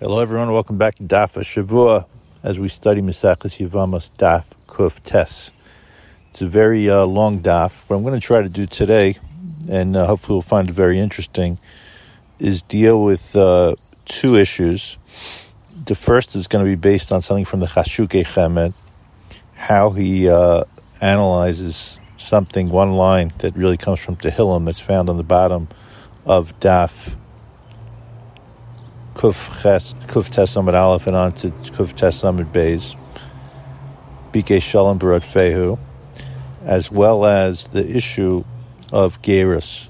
Hello, everyone. Welcome back to Daf Shavua as we study Maseches Yevamos Daf Kuf Tes. It's a very uh, long daf. What I'm going to try to do today, and uh, hopefully we'll find it very interesting, is deal with uh, two issues. The first is going to be based on something from the Chashuke Chemed, how he uh, analyzes something, one line that really comes from Tehillim that's found on the bottom of Daf Kuf Ches, Kuf Tes Amud Aleph and on to Kuf Tes Amud Beis, Bike Shalom Barot Fehu, as well as the issue of Gerus.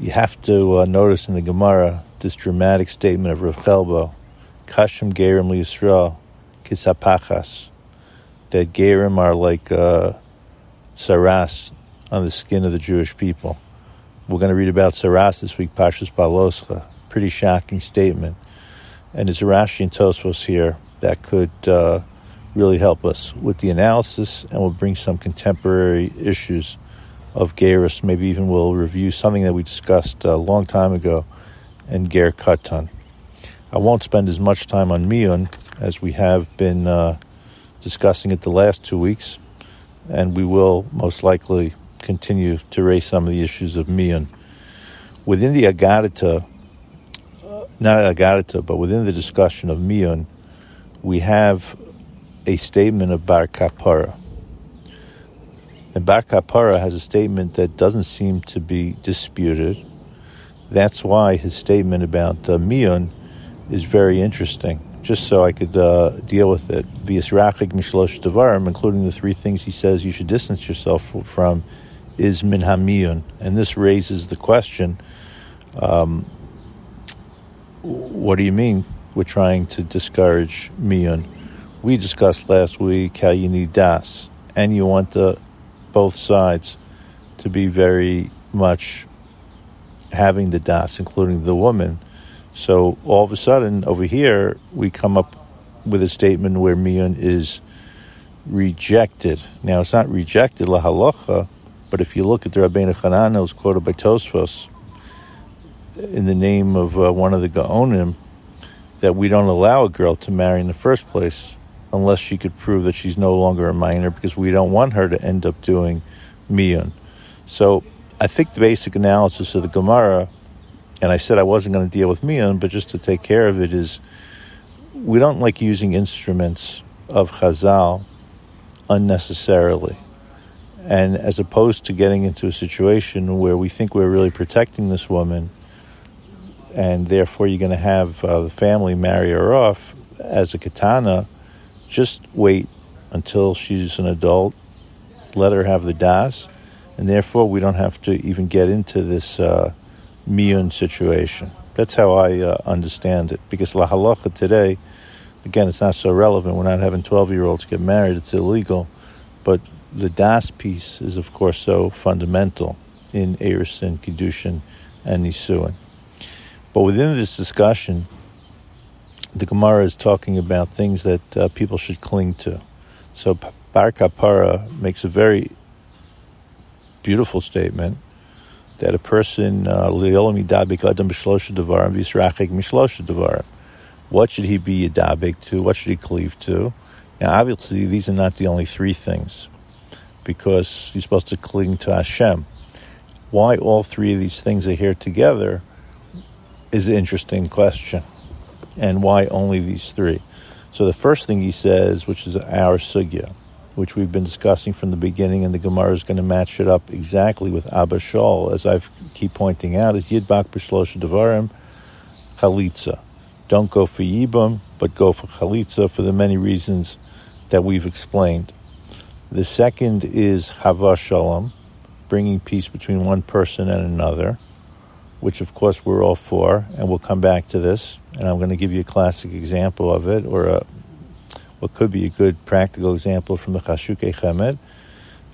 You have to uh, notice in the Gemara this dramatic statement of Rav Chelbo, Kashim Gerim Yisrael, Kisapachas, that Gerim are like uh, saras on the skin of the Jewish people. We're going to read about saras this week, Pashas Baloscha pretty shocking statement. And a Rashi and Tosfos here that could uh, really help us with the analysis and will bring some contemporary issues of Gerus. Maybe even we'll review something that we discussed a long time ago in Ger Katan. I won't spend as much time on Miyun as we have been uh, discussing it the last two weeks, and we will most likely continue to raise some of the issues of Miyun. Within the Agadita, not Agarita, but within the discussion of Miyun, we have a statement of Bar Kapara. And Bar Kapara has a statement that doesn't seem to be disputed. That's why his statement about uh, is very interesting. Just so I could uh, deal with it, V'yisrachik mishlosh devarim, including the three things he says you should distance yourself from, is min hamiyun, and this raises the question: um, what do you mean we're trying to discourage miyun? We discussed last week how you need das, and you want the both sides to be very much having the das, including the woman. So all of a sudden, over here, we come up with a statement where miyun is rejected. Now, it's not rejected la halacha, but if you look at the Rabbeinu Hanan, it was quoted by Tosfos, in the name of uh, one of the Gaonim that we don't allow a girl to marry in the first place unless she could prove that she's no longer a minor because we don't want her to end up doing miyun. So I think the basic analysis of the Gemara, and I said I wasn't going to deal with miyun, but just to take care of it, is we don't like using instruments of Chazal unnecessarily. And as opposed to getting into a situation where we think we're really protecting this woman – and therefore you're going to have uh, the family marry her off as a katana, just wait until she's an adult, let her have the das, and therefore we don't have to even get into this uh, miyun situation. That's how I uh, understand it. Because la halacha today, again, it's not so relevant. We're not having 12 year olds get married, it's illegal. But the das piece is, of course, so fundamental in Erisin, Kiddushin, and Nisuin. But within this discussion, the Gemara is talking about things that uh, people should cling to. So Bar Kapara makes a very beautiful statement that a person uh, what should he be yadabik to? What should he cleave to? Now, obviously, these are not the only three things, because he's supposed to cling to Hashem. Why all three of these things are here together? Is an interesting question. And why only these three? So the first thing he says, which is our sugya, which we've been discussing from the beginning, and the Gemara is going to match it up exactly with Abba Shaul, as I keep pointing out, is Yidbak B'Shlosha Devarim, Chalitza. Don't go for Yibam, but go for Chalitza for the many reasons that we've explained. The second is Hava Shalom, bringing peace between one person and another which of course we're all for, and we'll come back to this. And I'm going to give you a classic example of it, or a, what could be a good practical example from the Chashuke Chemed.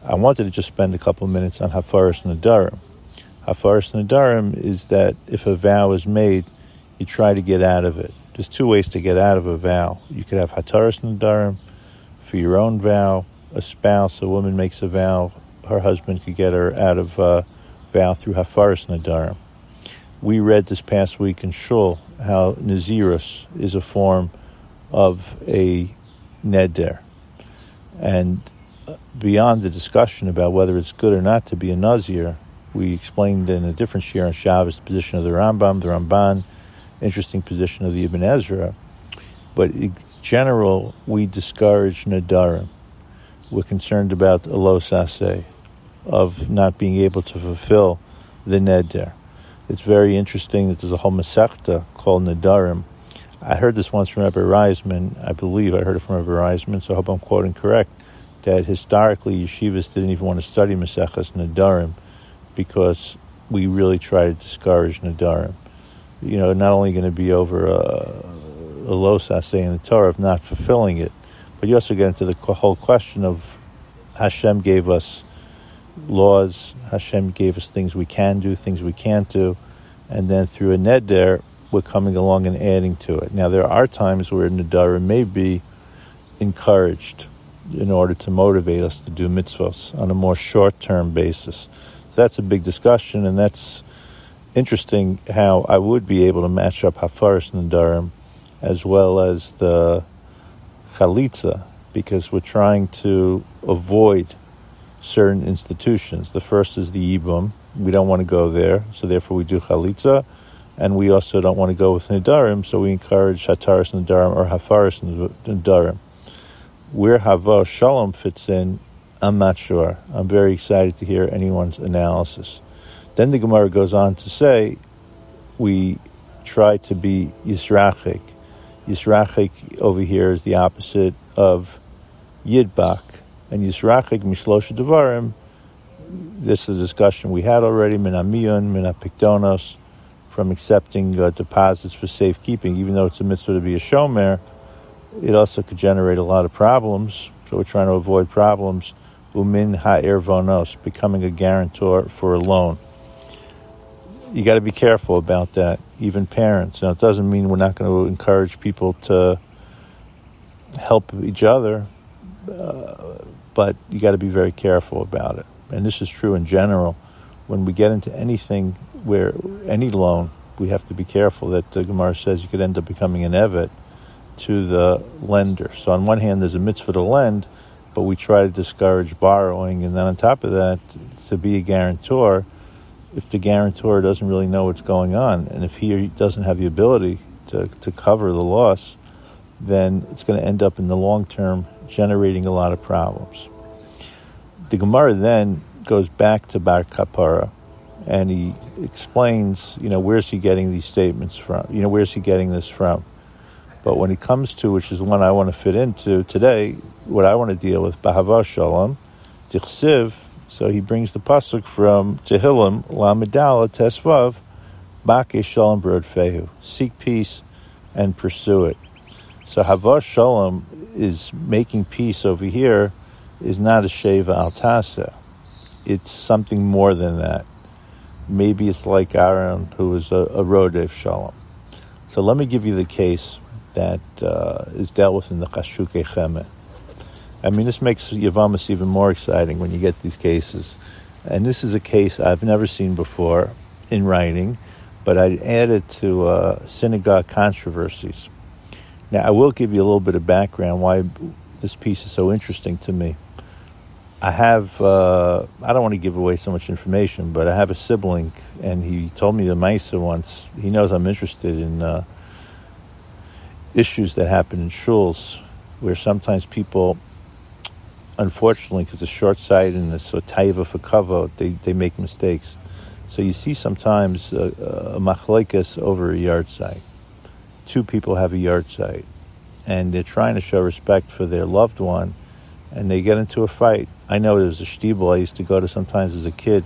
I wanted to just spend a couple of minutes on Hafaris Nadarim. Hafaris Nadarim is that if a vow is made, you try to get out of it. There's two ways to get out of a vow. You could have Hataris Nadarim for your own vow. A spouse, a woman makes a vow, her husband could get her out of a vow through Hafaris Nadarim we read this past week in Shul how Nazirus is a form of a neder. And uh, beyond the discussion about whether it's good or not to be a Nazir, we explained in a different shiur on Shabbos the position of the Rambam, the Ramban, interesting position of the Ibn Ezra. But in general, we discourage Nadarim. We're concerned about a low sase, of not being able to fulfill the neder. It's very interesting that there's a whole masechta called Nadarim. I heard this once from Rabbi Reisman. I believe I heard it from Rabbi Reisman, so I hope I'm quoting correct. That historically yeshivas didn't even want to study Maseches Nadarim because we really try to discourage Nadarim. You know, not only going to be over uh, a, a low sase in the Torah of not fulfilling it, but you also get into the whole question of Hashem gave us laws. Hashem gave us things we can do, things we can't do, and then through a neder, we're coming along and adding to it. Now, there are times where nedara may be encouraged in order to motivate us to do mitzvahs on a more short-term basis. That's a big discussion, and that's interesting how I would be able to match up Hafaris Nadarim as well as the Chalitza, because we're trying to avoid certain institutions. The first is the Ibum. We don't want to go there, so therefore we do Chalitza. And we also don't want to go with Nidarim, so we encourage Hataris Nidarim or Hafaris Nidarim. Where Hava Shalom fits in, I'm not sure. I'm very excited to hear anyone's analysis. Then the Gemara goes on to say, we try to be Yisrachik. Yisrachik over here is the opposite of Yidbak and Yisrachik Mishlosha Devarim. This is a discussion we had already. Minamiyun, Minapikdonos, from accepting uh, deposits for safekeeping, even though it's a mitzvah to be a shomer, it also could generate a lot of problems. So we're trying to avoid problems. Umin ha'ir vonos, becoming a guarantor for a loan. You got to be careful about that, even parents. Now, it doesn't mean we're not going to encourage people to help each other. Uh, but you got to be very careful about it. And this is true in general. When we get into anything where any loan, we have to be careful that the Gemara says you could end up becoming an evet to the lender. So on one hand, there's a mitzvah to lend, but we try to discourage borrowing. And then on top of that, to be a guarantor, if the guarantor doesn't really know what's going on, and if he doesn't have the ability to, to cover the loss, then it's going to end up in the long term generating a lot of problems. The Gemara then goes back to Bar Kapara and he explains, you know, where's he getting these statements from? You know, where's he getting this from? But when he comes to, which is one I want to fit into today, what I want to deal with, Bahava Shalom, Dichsiv, so he brings the pasuk from Tehillim, Lamedala Tesvav, Bake Shalom Brod Fehu, seek peace and pursue it. So Hava Shalom is making peace over here is not a Sheva Al Tasa. It's something more than that. Maybe it's like Aaron, who is a, a Rodef Shalom. So let me give you the case that uh, is dealt with in the Chashuke Cheme. I mean, this makes Yevamos even more exciting when you get these cases. And this is a case I've never seen before in writing, but I added to uh, synagogue controversies. Now, I will give you a little bit of background why this piece is so interesting to me. I have, uh, I don't want to give away so much information, but I have a sibling, and he told me the Mesa once. He knows I'm interested in uh, issues that happen in shuls, where sometimes people, unfortunately, because of short sightedness taiva for kavod, they, they make mistakes. So you see sometimes a, a machlekes over a yahrzeit two people have a yahrzeit and they're trying to show respect for their loved one and they get into a fight. I know there's a shtibel I used to go to sometimes as a kid.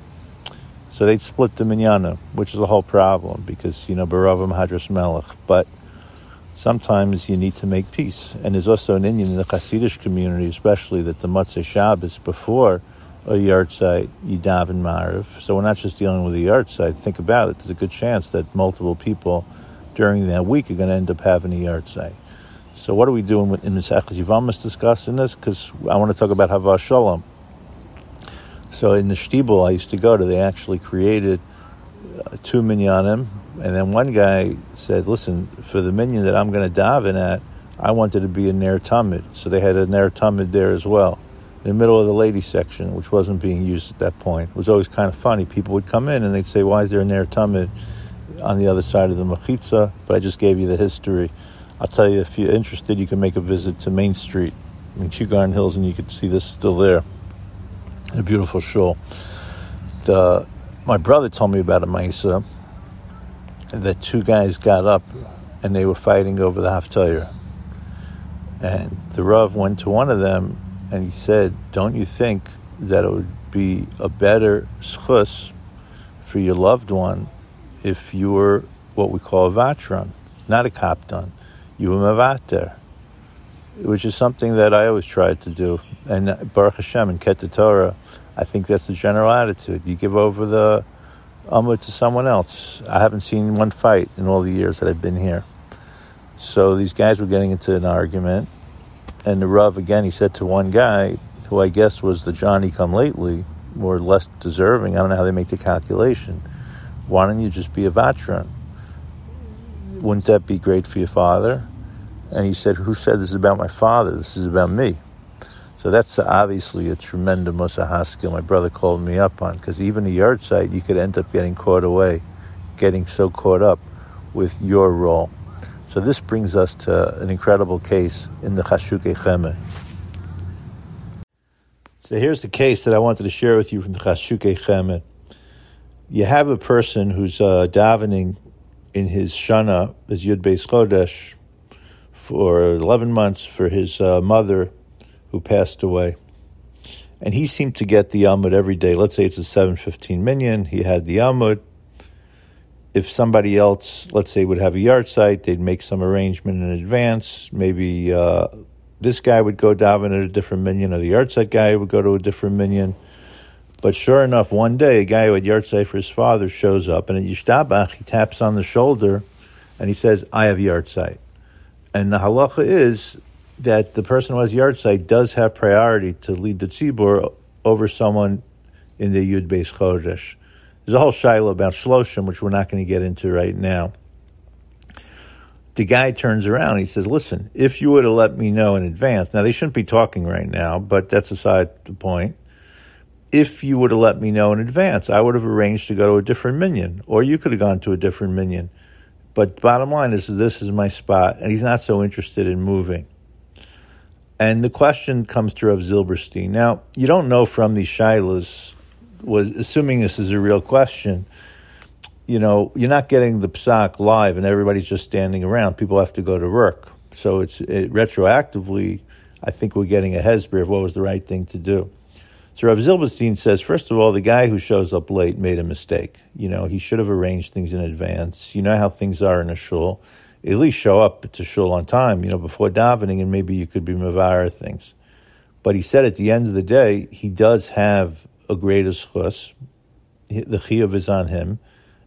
So they'd split the minyana, which is a whole problem because, you know, Baravim Hadras Melech. But sometimes you need to make peace. And there's also an Indian in the Hasidic community, especially that the Motzei Shabbos before a yahrzeit, Yidav and Mariv. So we're not just dealing with a yahrzeit. Think about it. There's a good chance that multiple people during that week are going to end up having a yahrzeit. So what are we doing with, in this Echaz Yevamos discussing this? Because I want to talk about Hava Shalom. So in the Shtibel I used to go to, they actually created uh, two minyanim And then one guy said, listen, for the minyan that I'm going to daven at, I wanted to be a Ner Tamid. So they had a Ner Tamid there as well, in the middle of the ladies section, which wasn't being used at that point. It was always kind of funny. People would come in and they'd say, why is there a Ner Tamid on the other side of the Mechitza? But I just gave you the history. I'll tell you, if you're interested, you can make a visit to Main Street in Gardens Hills and you can see this still there. A beautiful shul. The, my brother told me about a Maisa that two guys got up and they were fighting over the Haftarah. And the Rav went to one of them and he said, Don't you think that it would be a better schus for your loved one if you were what we call a vatran, not a kaptan? You were mavater, which is something that I always tried to do. And uh, Baruch Hashem and Ket Torah, I think that's the general attitude. You give over the Amud to someone else. I haven't seen one fight in all the years that I've been here. So these guys were getting into an argument, and the Rav again, he said to one guy, who I guess was the Johnny come lately, or less deserving. I don't know how they make the calculation. Why don't you just be a vatran? Wouldn't that be great for your father? And he said, Who said this is about my father? This is about me. So that's obviously a tremendous haskell my brother called me up on, because even a yahrzeit, you could end up getting caught away, getting so caught up with your role. So this brings us to an incredible case in the Chashukei Chemed. So here's the case that I wanted to share with you from the Chashukei Chemed. You have a person who's uh, davening in his Shana, his Yud Beis Chodesh, for 11 months for his uh, mother who passed away. And he seemed to get the Amud every day. Let's say it's a 715 minyan. He had the Amud. If somebody else, let's say, would have a yahrzeit, they'd make some arrangement in advance. Maybe uh, this guy would go daven at a different minyan, or the yahrzeit guy would go to a different minyan. But sure enough, one day a guy who had yahrzeit for his father shows up, and at Yishtabach, he taps on the shoulder and he says, I have yahrzeit. And the halacha is that the person who has yahrzeit does have priority to lead the tzibur over someone in the Yud Beis Chodesh. There's a whole shiloh about shloshim, which we're not going to get into right now. The guy turns around he says, listen, if you would have let me know in advance, now they shouldn't be talking right now, but that's aside the point. If you would have let me know in advance, I would have arranged to go to a different minyan, or you could have gone to a different minyan. But bottom line is, this is my spot, and he's not so interested in moving. And the question comes to Rav Zilberstein. Now, you don't know from these shilas, was assuming this is a real question, you know, you're not getting the psak live and everybody's just standing around. People have to go to work. So it's it, retroactively, I think we're getting a hesber of what was the right thing to do. So Rav Zilberstein says, first of all, the guy who shows up late made a mistake. You know, he should have arranged things in advance. You know how things are in a shul at least show up to shul on time, you know, before davening, and maybe you could be mavar things. But he said at the end of the day, he does have a greater schus. The chiyuv is on him.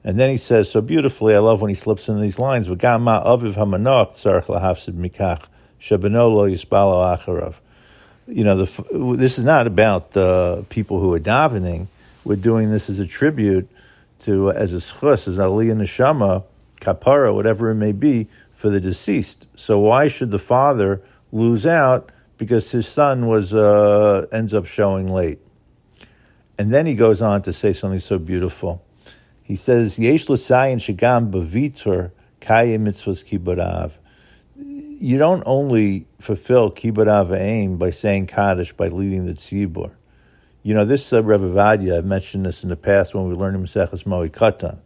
And then he says so beautifully, I love when he slips in these lines, V'gama aviv hamanach tzarech lahafsid mikach, shabano lo yispalo acharav. You know, the, this is not about the people who are davening. We're doing this as a tribute to, as a schus, as aliyah neshama, kapara, whatever it may be, for the deceased. So why should the father lose out because his son was uh, ends up showing late? And then he goes on to say something so beautiful. He says, "Yesh l'sayin shagam bavitur kaya mitzvahs kibarav." You don't only fulfill kibbud eim by saying kaddish by leading the tzibur. You know this uh, Rebbe Vadia. I've mentioned this in the past when we learned Maseches Moed Katan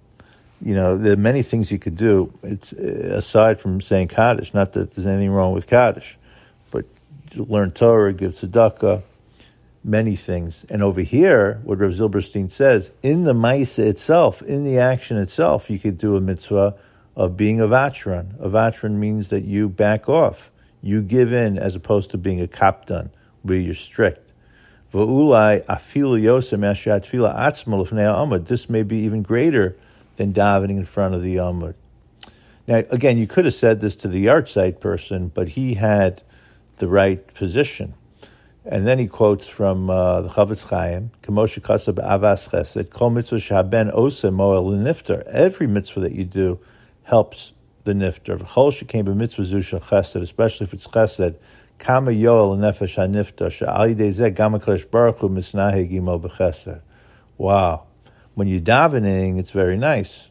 you know, there are many things you could do. It's uh, aside from saying Kaddish, not that there's anything wrong with Kaddish, but learn Torah, give tzedakah, many things. And over here, what Rav Zilberstein says, in the Maisa itself, in the action itself, you could do a mitzvah of being a vatran. A vatran means that you back off. You give in as opposed to being a kaptan, where you're strict. V'ulai afilu yosem ashat atzma This may be even greater than davening in front of the Amud. Now, again, you could have said this to the yahrzeit person, but he had the right position. And then he quotes from uh, the Chofetz Chaim, Kamosha Kasab Avas Chesed, Kol mitzvah shaben ose moel nifter. Every mitzvah that you do helps the nifter. Chol shekame b'mitzvah zusha chesed, especially if it's chesed, kama yoel nefesh hanifter, she'al yidei zeh gam baruch hu b'chesed. Wow. When you're davening, it's very nice.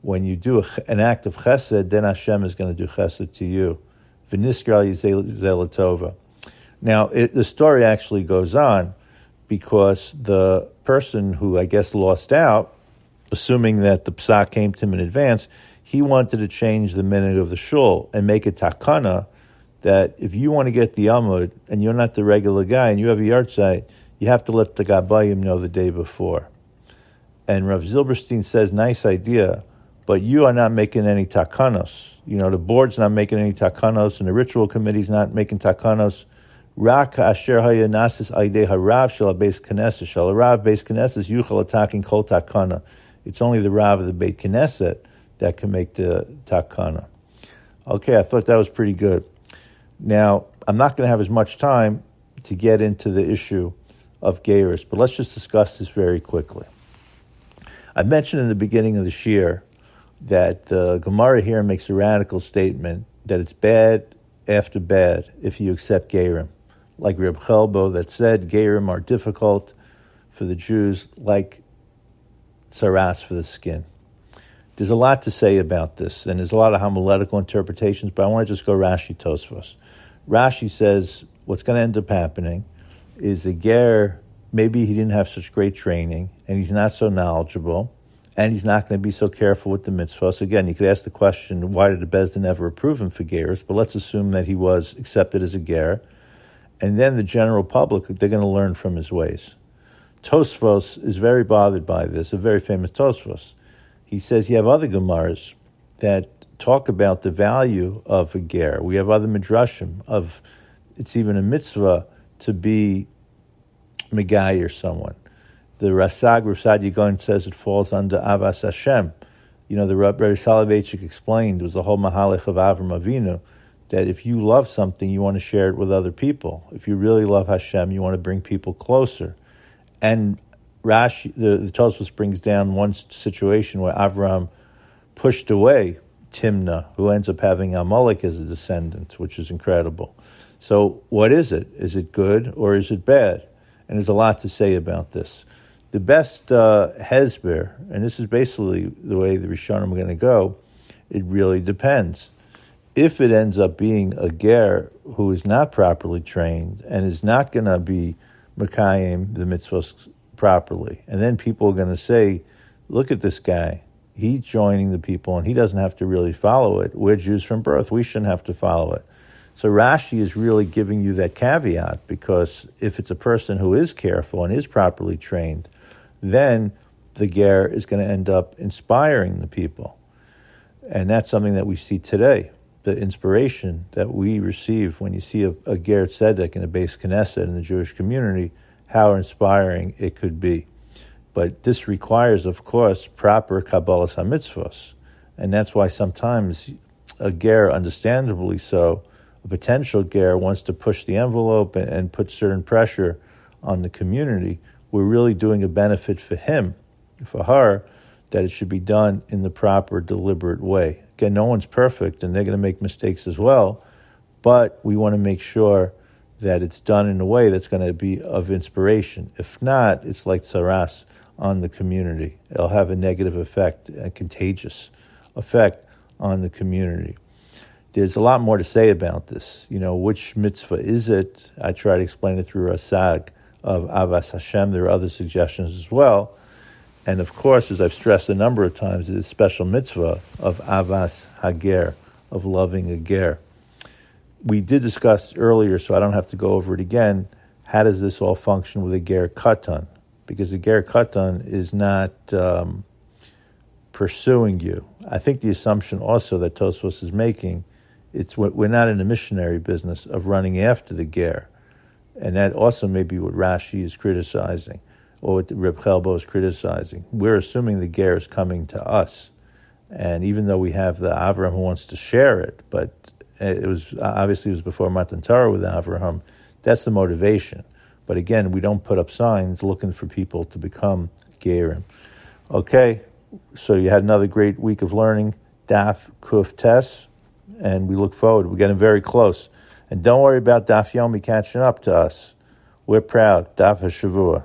When you do a, an act of chesed, then Hashem is going to do chesed to you. V'niskral zelatova. Now, it, the story actually goes on because the person who I guess lost out, assuming that the psak came to him in advance, he wanted to change the minute of the shul and make a takana that if you want to get the amud and you're not the regular guy and you have a yahrzeit, you have to let the Gabayim know the day before. And Rav Zilberstein says, nice idea, but you are not making any takanos. You know, the board's not making any takanos, and the ritual committee's not making takanos. Rak asher haya nasis aidei harav shel beis knesset shel harav beis knesset yuchal attacking kol takana. It's only the rav of the Beit Knesset that can make the takana. Okay, I thought that was pretty good. Now, I'm not going to have as much time to get into the issue of Gerus, but let's just discuss this very quickly. I mentioned in the beginning of the year that the Gemara here makes a radical statement that it's bad after bad if you accept Gerim. Like Reb Chelbo that said Gerim are difficult for the Jews like saras for the skin. There's a lot to say about this, and there's a lot of homiletical interpretations, but I want to just go Rashi Tosfos. Rashi says what's going to end up happening is a ger, maybe he didn't have such great training, and he's not so knowledgeable, and he's not going to be so careful with the mitzvahs. Again, you could ask the question, why did the Beis Din ever approve him for gears? But let's assume that he was accepted as a ger, and then the general public, they're going to learn from his ways. Tosfos is very bothered by this, a very famous Tosfos. He says you have other Gemaras that talk about the value of a ger. We have other midrashim of it's even a mitzvah to be megai or someone. The Rasag Rasad Yagon says it falls under Avas Hashem. You know, the Rabbi Soloveitchik explained it was the whole Mahalach of Avram Avinu that if you love something, you want to share it with other people. If you really love Hashem, you want to bring people closer. And Rashi, the, the Tosfos brings down one situation where Avram pushed away Timnah, who ends up having Amalek as a descendant, which is incredible. So, what is it? Is it good or is it bad? And there's a lot to say about this. The best uh, Hezber, and this is basically the way the Rishonim are going to go, it really depends. If it ends up being a ger who is not properly trained and is not going to be Makayim, the mitzvahs, properly, and then people are going to say, look at this guy he's joining the people and he doesn't have to really follow it. We're Jews from birth. We shouldn't have to follow it. So Rashi is really giving you that caveat because if it's a person who is careful and is properly trained, then the ger is going to end up inspiring the people. And that's something that we see today. The inspiration that we receive when you see a, a ger tzedek in a beis knesset in the Jewish community, how inspiring it could be. But this requires, of course, proper Kabbalah HaMitzvos. And that's why sometimes a ger, understandably so, a potential ger wants to push the envelope and, and put certain pressure on the community. We're really doing a benefit for him, for her, that it should be done in the proper, deliberate way. Again, no one's perfect and they're going to make mistakes as well, but we want to make sure that it's done in a way that's going to be of inspiration. If not, it's like Saras on the community. It'll have a negative effect, a contagious effect on the community. There's a lot more to say about this. You know, which mitzvah is it? I try to explain it through a Rasag of Avas Hashem. There are other suggestions as well. And of course, as I've stressed a number of times, it is special mitzvah of Avas Hager, of loving a ger. We did discuss earlier, so I don't have to go over it again. How does this all function with a ger katan? because the Ger Katan is not um, pursuing you. I think the assumption also that Tosfos is making, it's we're not in the missionary business of running after the Ger. And that also may be what Rashi is criticizing, or what Reb Chelbo is criticizing. We're assuming the Ger is coming to us. And even though we have the Avraham who wants to share it, but it was obviously it was before Matan Torah with Avraham, That's the motivation. But again, we don't put up signs looking for people to become Gerim. Okay, so you had another great week of learning, Daf Kuf Tes, and we look forward. We're getting very close. And don't worry about Daf Yomi catching up to us. We're proud. Daf HaShavua.